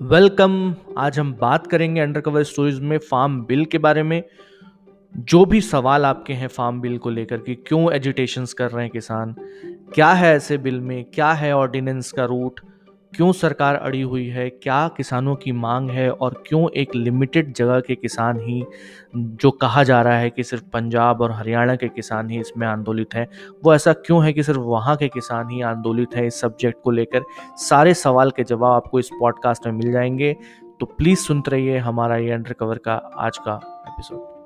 Welcome. आज हम बात करेंगे अंडर कवर स्टोरीज में फार्म बिल के बारे में। जो भी सवाल आपके हैं फार्म बिल को लेकर कि, क्यों एजुटेशंस कर रहे हैं किसान? क्या है ऐसे बिल में? क्या है ऑर्डिनेंस का रूट क्यों सरकार अड़ी हुई है? क्या किसानों की मांग है? और क्यों एक लिमिटेड जगह के किसान ही, जो कहा जा रहा है कि सिर्फ़ पंजाब और हरियाणा के किसान ही इसमें आंदोलित हैं, वो ऐसा क्यों है कि सिर्फ़ वहाँ के किसान ही आंदोलित हैं इस सब्जेक्ट को लेकर? सारे सवाल के जवाब आपको इस पॉडकास्ट में मिल जाएँगे। तो प्लीज़ सुनते रहिए हमारा ये अंडर कवर का आज का एपिसोड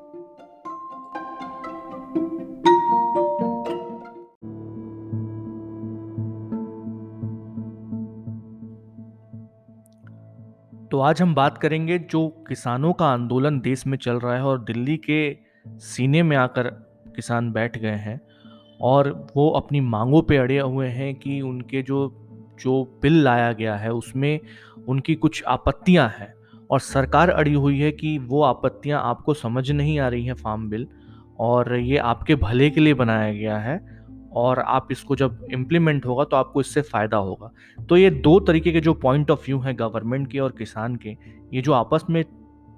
आज हम बात करेंगे जो किसानों का आंदोलन देश में चल रहा है और दिल्ली के सीने में आकर किसान बैठ गए हैं और वो अपनी मांगों पे अड़े हुए हैं कि उनके जो जो बिल लाया गया है उसमें उनकी कुछ आपत्तियाँ हैं और सरकार अड़ी हुई है कि वो आपत्तियाँ आपको समझ नहीं आ रही हैं फार्म बिल और ये आपके भले के लिए बनाया गया है। और आप इसको जब इम्प्लीमेंट होगा तो आपको इससे फ़ायदा होगा। तो ये दो तरीके के जो पॉइंट ऑफ़ व्यू हैं गवर्नमेंट के और किसान के, ये जो आपस में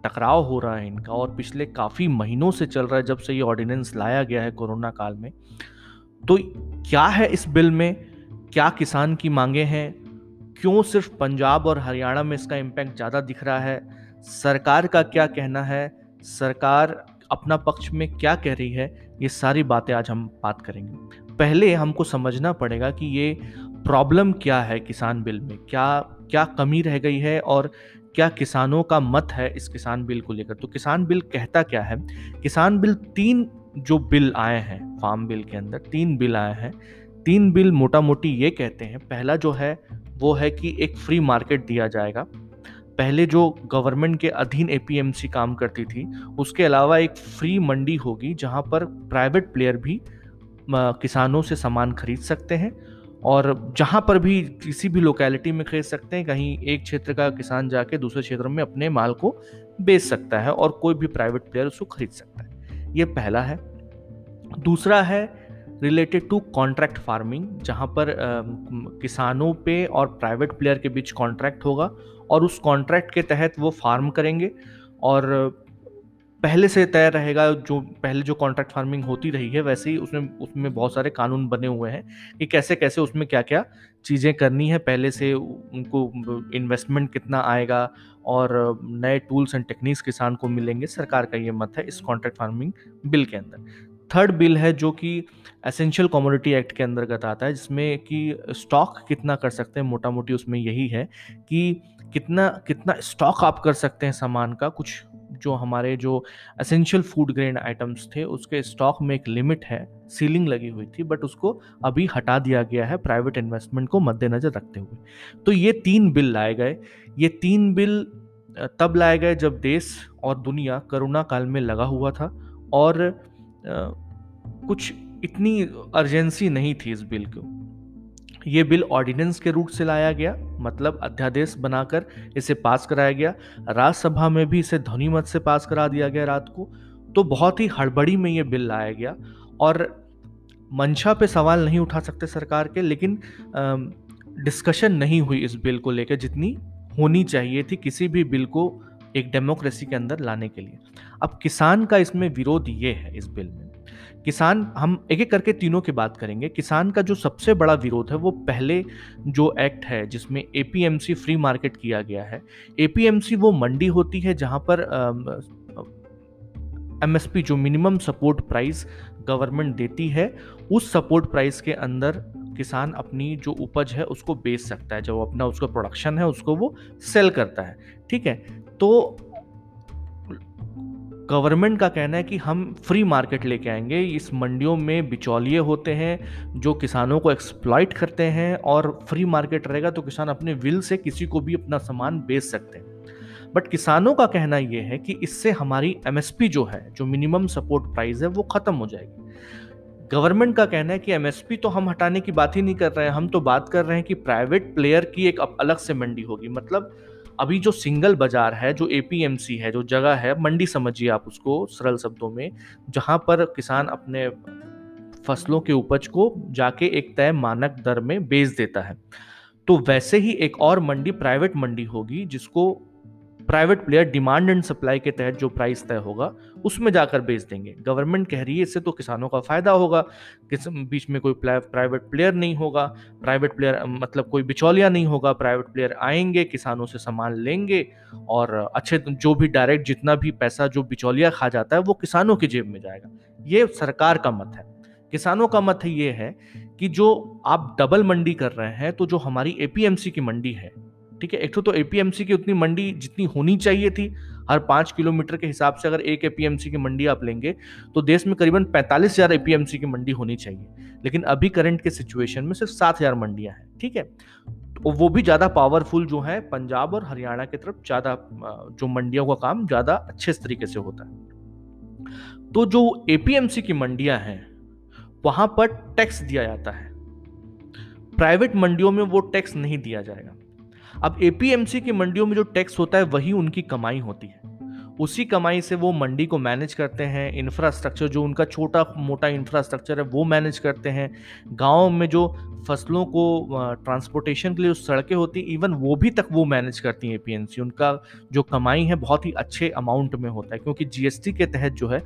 टकराव हो रहा है इनका और पिछले काफ़ी महीनों से चल रहा है जब से ये ऑर्डिनेंस लाया गया है कोरोना काल में तो क्या है इस बिल में? क्या किसान की मांगे हैं? क्यों सिर्फ़ पंजाब और हरियाणा में इसका इम्पैक्ट ज़्यादा दिख रहा है? सरकार का क्या कहना है? सरकार अपना पक्ष में क्या कह रही है? ये सारी बातें आज हम बात करेंगे। पहले हमको समझना पड़ेगा कि ये प्रॉब्लम क्या है किसान बिल में? क्या क्या कमी रह गई है और क्या किसानों का मत है इस किसान बिल को लेकर? तो किसान बिल कहता क्या है? किसान बिल तीन जो बिल आए हैं, फार्म बिल के अंदर तीन बिल आए हैं। तीन बिल मोटा मोटी ये कहते हैं। पहला जो है, वो है कि एक फ्री मार्केट दिया जाएगा। पहले जो गवर्नमेंट के अधीन एपीएमसी काम करती थी उसके अलावा एक फ्री मंडी होगी जहाँ पर प्राइवेट प्लेयर भी किसानों से सामान खरीद सकते हैं और जहाँ पर भी किसी भी लोकेलिटी में खरीद सकते हैं कहीं एक क्षेत्र का किसान जाके दूसरे क्षेत्र में अपने माल को बेच सकता है और कोई भी प्राइवेट प्लेयर उसको खरीद सकता है। ये पहला है। दूसरा है रिलेटेड टू कॉन्ट्रैक्ट फ़ार्मिंग जहाँ पर आ, किसानों पे और प्राइवेट प्लेयर के बीच कॉन्ट्रैक्ट होगा और उस कॉन्ट्रैक्ट के तहत वो फार्म करेंगे और पहले से तय रहेगा जो, पहले जो कॉन्ट्रैक्ट फ़ार्मिंग होती रही है वैसे ही उसमें उसमें बहुत सारे कानून बने हुए हैं कि कैसे कैसे उसमें क्या क्या चीज़ें करनी है पहले से उनको इन्वेस्टमेंट कितना आएगा और नए टूल्स एंड टेक्निक्स किसान को मिलेंगे। सरकार का ये मत है इस कॉन्ट्रैक्ट फ़ार्मिंग बिल के अंदर। थर्ड बिल है जो कि एसेंशियल कमोडिटी एक्ट के अंतर्गत आता है, जिसमें कि स्टॉक कितना कर सकते हैं मोटा मोटी उसमें यही है कि कितना कितना स्टॉक आप कर सकते हैं सामान का, कुछ जो हमारे जो एसेंशियल फ़ूड ग्रेन आइटम्स थे, उसके स्टॉक में एक लिमिट है सीलिंग लगी हुई थी बट उसको अभी हटा दिया गया है प्राइवेट इन्वेस्टमेंट को मद्देनज़र रखते हुए। तो ये तीन बिल लाए गए। ये तीन बिल तब लाए गए जब देश और दुनिया करोना काल में लगा हुआ था और कुछ इतनी अर्जेंसी नहीं थी इस बिल को। ये बिल ऑर्डिनेंस के रूट से लाया गया मतलब अध्यादेश बनाकर इसे पास कराया गया। राज्यसभा में भी इसे ध्वनि मत से पास करा दिया गया रात को। तो बहुत ही हड़बड़ी में ये बिल लाया गया और मंशा पे सवाल नहीं उठा सकते सरकार के, लेकिन डिस्कशन नहीं हुई इस बिल को लेकर जितनी होनी चाहिए थी, किसी भी बिल को एक डेमोक्रेसी के अंदर लाने के लिए। अब किसान का इसमें विरोध ये है इस बिल में। किसान, हम एक एक करके तीनों की बात करेंगे। किसान का जो सबसे बड़ा विरोध है, वो पहले जो एक्ट है, जिसमें एपीएमसी फ्री मार्केट किया गया है एपीएमसी वो मंडी होती है जहाँ पर एमएसपी जो मिनिमम सपोर्ट प्राइस गवर्नमेंट देती है, उस सपोर्ट प्राइस के अंदर किसान अपनी जो उपज है उसको बेच सकता है। जो अपना उसका प्रोडक्शन है, उसको वो सेल करता है, ठीक है? तो गवर्नमेंट का कहना है कि हम फ्री मार्केट लेके आएँगे। इस मंडियों में बिचौलिए होते हैं, जो किसानों को एक्सप्लॉइट करते हैं और फ्री मार्केट रहेगा तो किसान अपने विल से किसी को भी अपना सामान बेच सकते हैं। बट किसानों का कहना यह है कि इससे हमारी एमएसपी जो है, जो मिनिमम सपोर्ट प्राइस है, वो ख़त्म हो जाएगी। गवर्नमेंट का कहना है कि एमएसपी तो हम हटाने की बात ही नहीं कर रहे हैं। हम तो बात कर रहे हैं कि प्राइवेट प्लेयर की एक अलग से मंडी होगी। मतलब अभी जो सिंगल बाज़ार है, जो एपीएमसी है, जो जगह है, मंडी समझिए आप उसको सरल शब्दों में, जहाँ पर किसान अपने फ़सलों के उपज को जाके एक तय मानक दर में बेच देता है। तो वैसे ही एक और मंडी प्राइवेट मंडी होगी, जिसको private player demand and supply के तहत जो प्राइस तय होगा, उसमें जाकर बेच देंगे। गवर्नमेंट कह रही है, इससे तो किसानों का फ़ायदा होगा। किस, बीच में कोई प्राइवेट प्लेयर नहीं होगा। प्राइवेट प्लेयर मतलब कोई बिचौलिया नहीं होगा। प्राइवेट प्लेयर आएँगे, किसानों से सामान लेंगे और अच्छे जो भी डायरेक्ट जितना भी पैसा जो बिचौलिया खा जाता है, वो किसानों की जेब में जाएगा। ये सरकार का मत है। किसानों का मत ये है कि जो आप डबल मंडी कर रहे हैं तो जो हमारी एपीएमसी की मंडी है ठीक है? एक तो एपीएमसी की उतनी मंडी जितनी होनी चाहिए थी, हर पाँच किलोमीटर के हिसाब से अगर एक एपीएमसी की मंडी आप लेंगे तो देश में करीबन पैंतालीस हज़ार एपीएमसी की मंडी होनी चाहिए। लेकिन अभी करंट के सिचुएशन में सिर्फ़ सात हज़ार मंडियाँ हैं, ठीक है? तो वो भी ज़्यादा पावरफुल जो है, पंजाब और हरियाणा की तरफ़ ज़्यादा जो मंडियों का काम ज़्यादा अच्छे तरीके से होता है। तो जो एपीएमसी की मंडियाँ हैं, वहाँ पर टैक्स दिया जाता है। प्राइवेट मंडियों में वो टैक्स नहीं दिया जाएगा। अब एपीएमसी की मंडियों में जो टैक्स होता है, वही उनकी कमाई होती है। उसी कमाई से वो मंडी को मैनेज करते हैं इंफ्रास्ट्रक्चर जो उनका छोटा मोटा इंफ्रास्ट्रक्चर है, वो मैनेज करते हैं। गाँव में जो फ़सलों को ट्रांसपोर्टेशन के लिए जो सड़कें होती हैं इवन वो भी तक वो मैनेज करती हैं एपीएमसी उनका जो कमाई है, बहुत ही अच्छे अमाउंट में होता है, क्योंकि जीएसटी के तहत जो है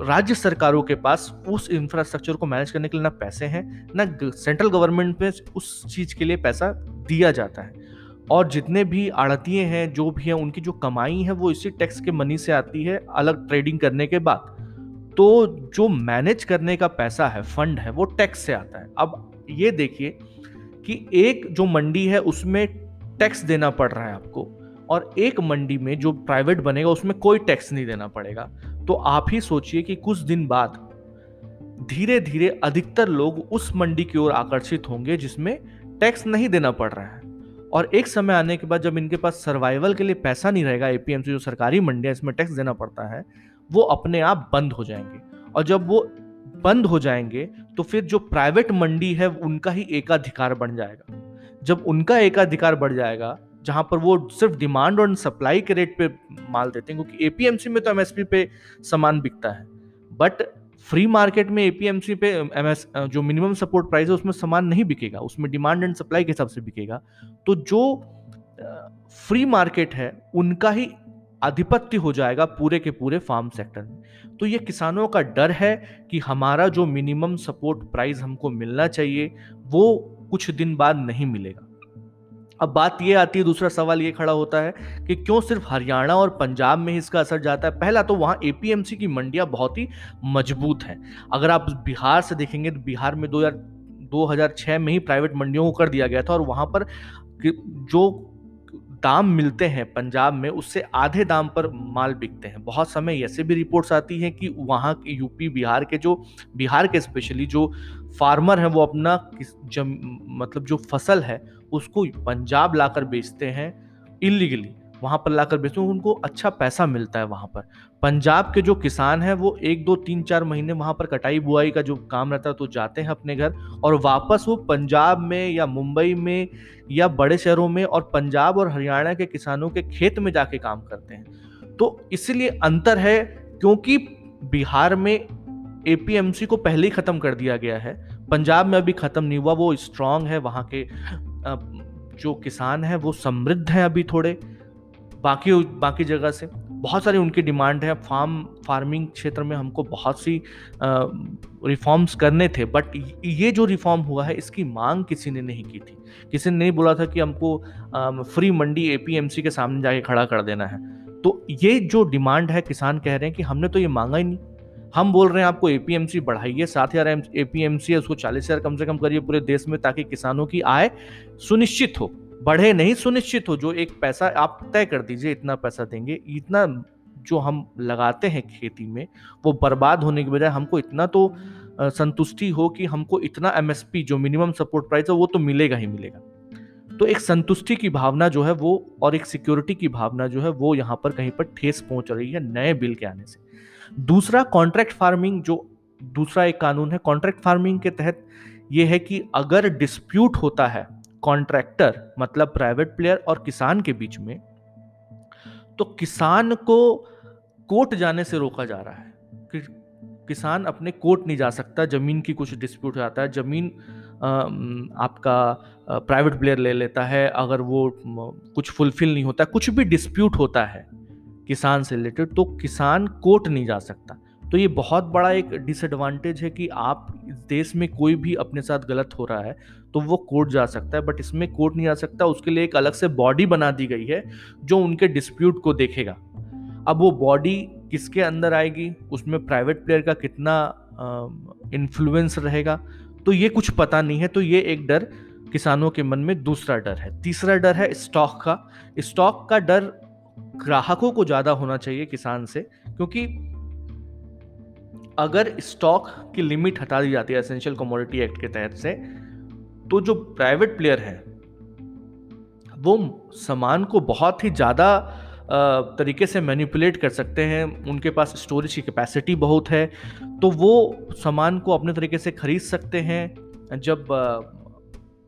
राज्य सरकारों के पास उस इंफ्रास्ट्रक्चर को मैनेज करने के लिए ना पैसे हैं, ना सेंट्रल गवर्नमेंट में उस चीज़ के लिए पैसा दिया जाता है। और जितने भी आड़तिये हैं, जो भी हैं, उनकी जो कमाई है, वो इसी टैक्स के मनी से आती है, अलग ट्रेडिंग करने के बाद। तो जो मैनेज करने का पैसा है फंड है, वो टैक्स से आता है। अब ये देखिए कि एक जो मंडी है, उसमें टैक्स देना पड़ रहा है आपको, और एक मंडी में जो प्राइवेट बनेगा, उसमें कोई टैक्स नहीं देना पड़ेगा। तो आप ही सोचिए कि कुछ दिन बाद धीरे धीरे अधिकतर लोग उस मंडी की ओर आकर्षित होंगे जिसमें टैक्स नहीं देना पड़ रहा है। और एक समय आने के बाद जब इनके पास सर्वाइवल के लिए पैसा नहीं रहेगा एपीएमसी जो सरकारी मंडी है, इसमें टैक्स देना पड़ता है, वो अपने आप बंद हो जाएँगे। और जब वो बंद हो जाएँगे तो फिर जो प्राइवेट मंडी है, उनका ही एकाधिकार बन जाएगा। जब उनका एकाधिकार बढ़ जाएगा जहाँ पर वो सिर्फ़ डिमांड और सप्लाई के रेट पे माल देते हैं, क्योंकि एपीएमसी में तो एमएसपी पे सामान बिकता है। बट फ्री मार्केट में एपीएमसी पे एमएस जो मिनिमम सपोर्ट प्राइस है, उसमें सामान नहीं बिकेगा, उसमें डिमांड एंड सप्लाई के हिसाब से बिकेगा। तो जो फ्री मार्केट है, उनका ही आधिपत्य हो जाएगा पूरे के पूरे फार्म सेक्टर में। तो ये किसानों का डर है कि हमारा जो मिनिमम सपोर्ट प्राइस हमको मिलना चाहिए, वो कुछ दिन बाद नहीं मिलेगा। अब बात ये आती है, दूसरा सवाल ये खड़ा होता है कि क्यों सिर्फ़ हरियाणा और पंजाब में ही इसका असर जाता है? पहला तो वहाँ एपीएमसी की मंडियाँ बहुत ही मज़बूत हैं। अगर आप बिहार से देखेंगे तो बिहार में दो हज़ार, दो में ही प्राइवेट मंडियों को कर दिया गया था और वहाँ पर जो दाम मिलते हैं पंजाब में, उससे आधे दाम पर माल बिकते हैं। बहुत समय ऐसे भी रिपोर्ट्स आती हैं कि वहाँ के यूपी बिहार के जो, बिहार के स्पेशली जो फार्मर हैं, वो अपना जम मतलब जो फ़सल है उसको पंजाब लाकर बेचते हैं इलीगली वहाँ पर लाकर बेचते हैं, उनको अच्छा पैसा मिलता है वहाँ पर। पंजाब के जो किसान हैं, वो एक, दो, तीन, चार महीने वहाँ पर कटाई बुआई का जो काम रहता है तो जाते हैं अपने घर और वापस वो पंजाब में या मुंबई में या बड़े शहरों में और पंजाब और हरियाणा के किसानों के खेत में जाके काम करते हैं। तो इसलिए अंतर है, क्योंकि बिहार में एपीएमसी को पहले ही ख़त्म कर दिया गया है। पंजाब में अभी ख़त्म नहीं हुआ, वो स्ट्रांग है वहाँ के जो किसान हैं, वो समृद्ध हैं अभी थोड़े, बाकी बाकी जगह से। बहुत सारी उनकी डिमांड है। फार्म, फ़ार्मिंग क्षेत्र में हमको बहुत सी रिफॉर्म्स करने थे, बट ये जो रिफॉर्म हुआ है, इसकी मांग किसी ने नहीं की थी। किसी ने नहीं बोला था कि हमको फ्री मंडी एपीएमसी के सामने जाके खड़ा कर देना है। तो ये जो डिमांड है, किसान कह रहे हैं कि हमने तो ये मांगा ही नहीं। हम बोल रहे हैं आपको एपीएमसी बढ़ाइए, सात हज़ार एपीएमसी है, उसको चालीस हज़ार कम से कम करिए पूरे देश में ताकि किसानों की आय सुनिश्चित हो। बढ़े नहीं, सुनिश्चित हो, जो एक पैसा आप तय कर दीजिए, इतना पैसा देंगे। इतना जो हम लगाते हैं खेती में, वो बर्बाद होने के बजाय हमको इतना तो संतुष्टि हो कि हमको इतना एमएसपी जो मिनिमम सपोर्ट प्राइस है, वो तो मिलेगा ही मिलेगा। तो एक संतुष्टि की भावना जो है वो और एक सिक्योरिटी की भावना जो है वो यहाँ पर कहीं पर ठेस पहुँच रही है नए बिल के आने से। दूसरा कॉन्ट्रैक्ट फ़ार्मिंग जो दूसरा एक कानून है कॉन्ट्रैक्ट फ़ार्मिंग के तहत ये है कि अगर डिस्प्यूट होता है कॉन्ट्रैक्टर मतलब प्राइवेट प्लेयर और किसान के बीच में तो किसान को कोर्ट जाने से रोका जा रहा है। कि किसान अपने कोर्ट नहीं जा सकता, ज़मीन की कुछ डिस्प्यूट जाता है, ज़मीन आपका प्राइवेट प्लेयर ले लेता है, अगर वो कुछ फुलफिल नहीं होता, कुछ भी डिस्प्यूट होता है किसान से रिलेटेड तो किसान कोर्ट नहीं जा सकता। तो ये बहुत बड़ा एक डिसएडवांटेज है कि आप देश में कोई भी अपने साथ गलत हो रहा है तो वो कोर्ट जा सकता है। बट इसमें कोर्ट नहीं जा सकता, उसके लिए एक अलग से बॉडी बना दी गई है, जो उनके डिस्प्यूट को देखेगा। अब वो बॉडी किसके अंदर आएगी? उसमें प्राइवेट प्लेयर का कितना इन्फ्लुएंस रहेगा? तो ये कुछ पता नहीं है तो ये एक डर किसानों के मन में दूसरा डर है। तीसरा डर है स्टॉक का। स्टॉक का डर ग्राहकों को ज़्यादा होना चाहिए किसान से, क्योंकि अगर स्टॉक की लिमिट हटा दी जाती है, एसेंशियल कमोडिटी एक्ट के तहत से तो जो प्राइवेट प्लेयर हैं, वो सामान को बहुत ही ज़्यादा तरीके से मैनिपुलेट कर सकते हैं। उनके पास स्टोरेज की कैपेसिटी बहुत है तो वो सामान को अपने तरीके से खरीद सकते हैं। जब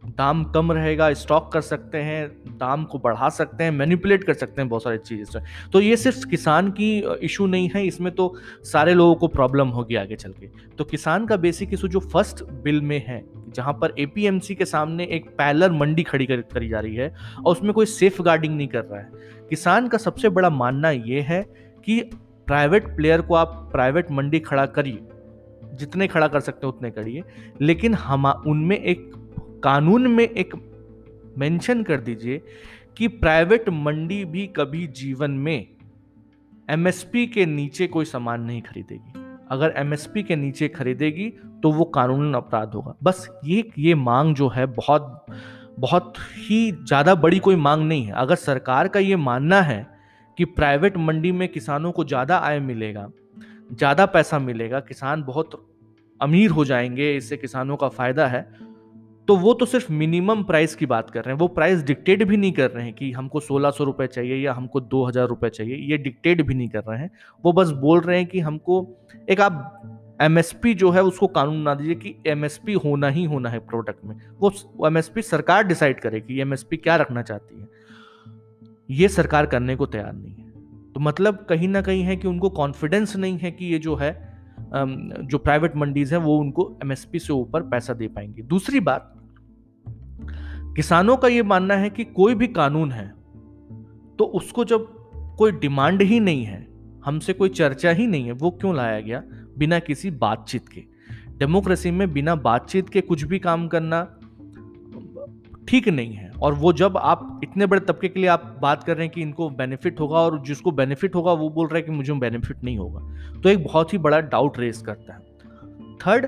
दाम कम रहेगा स्टॉक कर सकते हैं दाम को बढ़ा सकते हैं मैनिपुलेट कर सकते हैं बहुत सारी चीज़ें तो ये सिर्फ़ किसान की इशू नहीं है इसमें तो सारे लोगों को प्रॉब्लम होगी आगे चल के। तो किसान का बेसिक इशू जो फ़र्स्ट बिल में है जहाँ पर एपीएमसी के सामने एक पैलर मंडी खड़ी कर, करी जा रही है और उसमें कोई सेफ़ गार्डिंग नहीं कर रहा है। किसान का सबसे बड़ा मानना ये है कि प्राइवेट प्लेयर को आप प्राइवेट मंडी खड़ा करिए जितने खड़ा कर सकते हैं उतने करिए। लेकिन हम उनमें एक कानून में एक मेंशन कर दीजिए कि प्राइवेट मंडी भी कभी जीवन में एमएसपी के नीचे कोई सामान नहीं खरीदेगी। अगर एमएसपी के नीचे खरीदेगी तो वो कानूनन अपराध होगा। बस ये ये मांग जो है, बहुत बहुत ही ज़्यादा बड़ी कोई मांग नहीं है। अगर सरकार का ये मानना है कि प्राइवेट मंडी में किसानों को ज़्यादा आय मिलेगा, ज़्यादा पैसा मिलेगा, किसान बहुत अमीर हो जाएँगे, इससे किसानों का फ़ायदा है तो वो तो सिर्फ़ मिनिमम प्राइस की बात कर रहे हैं। वो प्राइस डिक्टेट भी नहीं कर रहे हैं कि हमको सोलह सौ रुपये चाहिए या हमको दो हज़ार रुपये चाहिए। ये डिक्टेट भी नहीं कर रहे हैं। वो बस बोल रहे हैं कि हमको एक आप एमएसपी जो है उसको कानून बना दीजिए कि एमएसपी होना ही होना है प्रोडक्ट में। वो एमएसपी सरकार डिसाइड करे कि एम क्या रखना चाहती है। ये सरकार करने को तैयार नहीं है। तो मतलब कहीं ना कहीं है कि उनको कॉन्फिडेंस नहीं है कि ये जो है जो प्राइवेट मंडीज हैं, वो उनको एमएसपी से ऊपर पैसा दे पाएँगे। दूसरी बात, किसानों का ये मानना है कि कोई भी कानून है तो उसको जब कोई डिमांड ही नहीं है, हमसे कोई चर्चा ही नहीं है, वो क्यों लाया गया? बिना किसी बातचीत के। डेमोक्रेसी में बिना बातचीत के कुछ भी काम करना ठीक नहीं है। और वो जब आप इतने बड़े तबके के लिए आप बात कर रहे हैं कि इनको बेनिफिट होगा और जिसको बेनिफिट होगा, वो बोल रहा है कि मुझे बेनिफिट नहीं होगा। तो एक बहुत ही बड़ा डाउट रेस करता है। थर्ड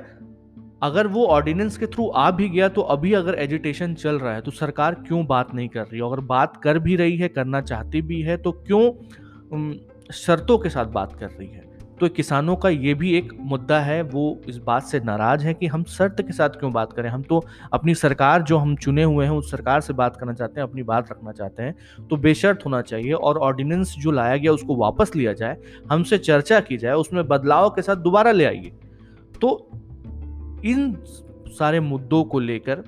अगर वो ऑर्डिनेंस के थ्रू आ भी गया तो अभी अगर एजुटेशन चल रहा है तो सरकार क्यों बात नहीं कर रही अगर बात कर भी रही है, करना चाहती भी है तो क्यों शर्तों के साथ बात कर रही है? तो किसानों का ये भी एक मुद्दा है, वो इस बात से नाराज़ है कि हम शर्त के साथ क्यों बात करें? हम तो अपनी सरकार जो हम चुने हुए हैं, उस सरकार से बात करना चाहते हैं, अपनी बात रखना चाहते हैं तो बेशर्त होना चाहिए और ऑर्डिनेंस जो लाया गया, उसको वापस लिया जाए, हमसे चर्चा की जाए, उसमें बदलाव के साथ दोबारा ले आइए। तो इन सारे मुद्दों को लेकर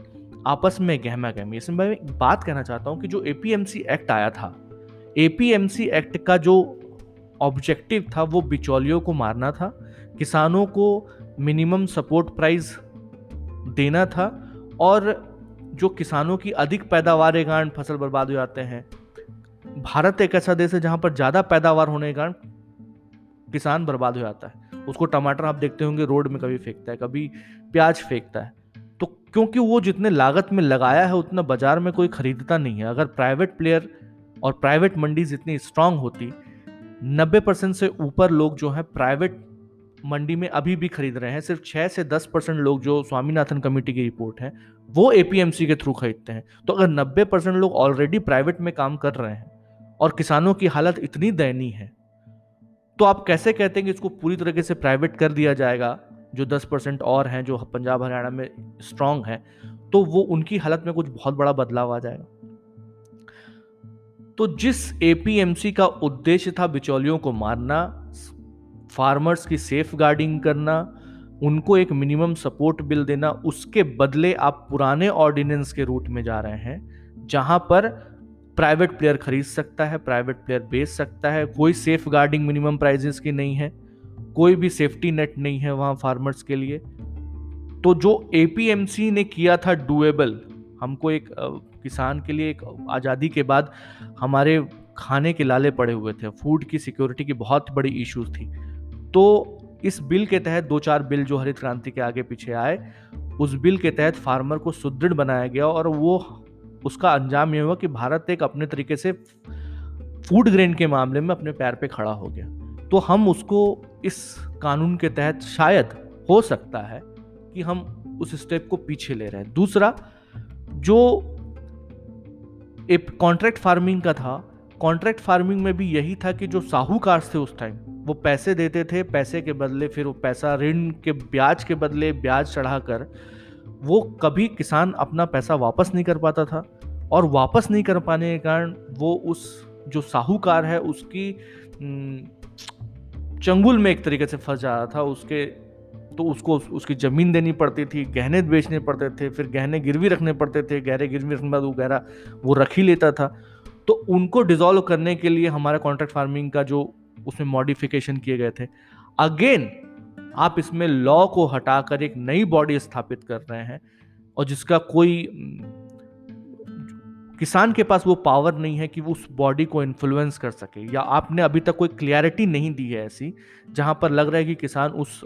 आपस में गहमा गहमी। इसमें मैं बात कहना चाहता हूँ कि जो एपीएमसी एक्ट आया था एपीएमसी एक्ट का जो ऑब्जेक्टिव था वो बिचौलियों को मारना था, किसानों को मिनिमम सपोर्ट प्राइस देना था और जो किसानों की अधिक पैदावार के कारण फ़सल बर्बाद हो जाते हैं। भारत एक ऐसा देश है जहाँ पर ज़्यादा पैदावार होने के कारण किसान बर्बाद हो जाता है। उसको टमाटर आप देखते होंगे रोड में कभी फेंकता है, कभी प्याज फेंकता है। तो क्योंकि वो जितने लागत में लगाया है, उतना बाज़ार में कोई खरीदता नहीं है। अगर प्राइवेट प्लेयर और प्राइवेट मंडीज इतनी स्ट्रांग होती नब्बे परसेंट से ऊपर लोग जो है प्राइवेट मंडी में अभी भी खरीद रहे हैं। सिर्फ़ छः से दस परसेंट लोग जो स्वामीनाथन कमेटी की रिपोर्ट है, वो एपीएमसी के थ्रू खरीदते हैं। तो अगर नब्बे परसेंट लोग ऑलरेडी प्राइवेट में काम कर रहे हैं और किसानों की हालत इतनी दयनीय है तो आप कैसे कहते हैं कि इसको पूरी तरीके से प्राइवेट कर दिया जाएगा? जो दस परसेंट और हैं, जो पंजाब हरियाणा में स्ट्रांग हैं तो वो उनकी हालत में कुछ बहुत बड़ा बदलाव आ जाएगा। तो जिस एपीएमसी का उद्देश्य था बिचौलियों को मारना फार्मर्स की सेफ़ गार्डिंग करना, उनको एक मिनिमम सपोर्ट बिल देना, उसके बदले आप पुराने ऑर्डिनेंस के रूट में जा रहे हैं, जहाँ पर प्राइवेट प्लेयर खरीद सकता है प्राइवेट प्लेयर बेच सकता है, कोई सेफ़ गार्डिंग मिनिमम प्राइजेस की नहीं है, कोई भी सेफ्टी नेट नहीं है वहाँ फार्मर्स के लिए। तो जो एपीएमसी ने किया था डुएबल हमको एक किसान के लिए एक आज़ादी के बाद हमारे खाने के लाले पड़े हुए थे फ़ूड की सिक्योरिटी की बहुत बड़ी इश्यूज़ थी। तो इस बिल के तहत दो चार बिल जो हरित क्रांति के आगे पीछे आए, उस बिल के तहत फार्मर को सुदृढ़ बनाया गया और वो उसका अंजाम ये हुआ कि भारत एक अपने तरीके से फ़ूड ग्रेन के मामले में अपने पैर पे खड़ा हो गया। तो हम उसको इस कानून के तहत शायद हो सकता है कि हम उस स्टेप को पीछे ले रहे हैं। दूसरा, जो एक कॉन्ट्रैक्ट फ़ार्मिंग का था कॉन्ट्रैक्ट फ़ार्मिंग में भी यही था कि जो साहूकार थे उस टाइम वो पैसे देते थे, पैसे के बदले फिर वो पैसा, ऋण के, ब्याज के बदले ब्याज चढ़ाकर वो कभी किसान अपना पैसा वापस नहीं कर पाता था और वापस नहीं कर पाने के कारण वो उस, जो साहूकार है उसकी चंगुल में एक तरीके से फंस जा रहा था, उसके तो उसको उसकी ज़मीन देनी पड़ती थी, गहने बेचने पड़ते थे, फिर गहने गिरवी रखने पड़ते थे, गहरे गिरवी रखने के बाद वो गहरा, वो रख ही लेता था। तो उनको डिजोल्व करने के लिए हमारा कॉन्ट्रैक्ट फ़ार्मिंग का जो उसमें मॉडिफिकेशन किए गए थे। अगेन आप इसमें लॉ को हटाकर एक नई बॉडी स्थापित कर रहे हैं और जिसका कोई, किसान के पास वो पावर नहीं है कि वो उस बॉडी को इन्फ्लुएंस कर सके। या आपने अभी तक कोई क्लियरिटी नहीं दी है ऐसी, जहाँ पर लग रहा है कि किसान उस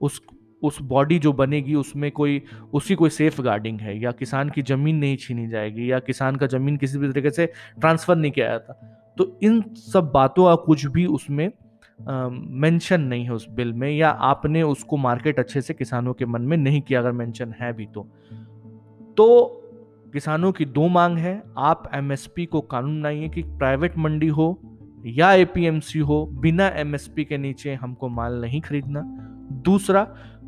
उस उस बॉडी जो बनेगी, उसमें कोई, उसकी कोई सेफ़ गार्डिंग है, या किसान की ज़मीन नहीं छीनी जाएगी, या किसान का ज़मीन किसी भी तरीके से ट्रांसफ़र नहीं किया जाता। तो इन सब बातों का कुछ भी उसमें मेंशन नहीं है उस बिल में, या आपने उसको मार्केट अच्छे से किसानों के मन में नहीं किया, अगर मेंशन है भी तो। तो किसानों की दो मांग है, आप एमएसपी को कानून बनाइए कि प्राइवेट मंडी हो या एपीएमसी हो, बिना एमएसपी के नीचे हमको माल नहीं खरीदना। दूसरा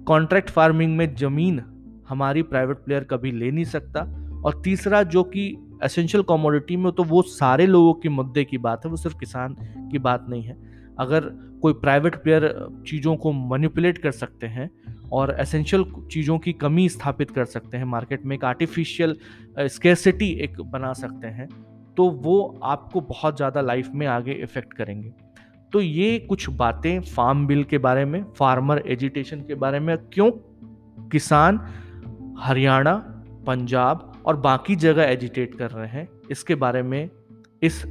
कॉन्ट्रैक्ट फ़ार्मिंग में ज़मीन हमारी प्राइवेट प्लेयर कभी ले नहीं सकता। और तीसरा, जो कि एसेंशियल कॉमोडिटी में तो वो सारे लोगों के मुद्दे की बात है, वो सिर्फ़ किसान की बात नहीं है। अगर कोई प्राइवेट प्लेयर चीज़ों को मैनिपुलेट कर सकते हैं और एसेंशियल चीज़ों की कमी स्थापित कर सकते हैं मार्केट में एक आर्टिफिशियल स्केसिटी एक बना सकते हैं तो वो आपको बहुत ज़्यादा लाइफ में आगे इफ़ेक्ट करेंगे। तो ये कुछ बातें फार्म बिल के बारे में फार्मर एजुटेशन के बारे में, क्यों? किसान हरियाणा, पंजाब और बाकी जगह एजिटेट कर रहे हैं। इसके बारे में इस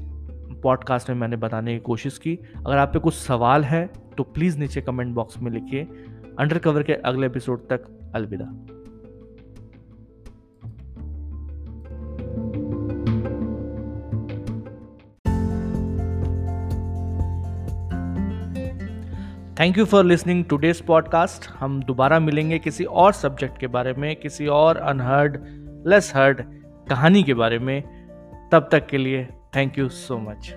पॉडकास्ट में मैंने बताने की कोशिश की। अगर आप पे कुछ सवाल है तो प्लीज़ नीचे कमेंट बॉक्स में लिखिए। अंडर कवर के अगले एपिसोड तक अलविदा। Thank you for listening today's podcast हम दोबारा मिलेंगे किसी और सब्जेक्ट के बारे में, किसी और अनहर्ड लेस हर्ड कहानी के बारे में। तब तक के लिए थैंक यू सो मच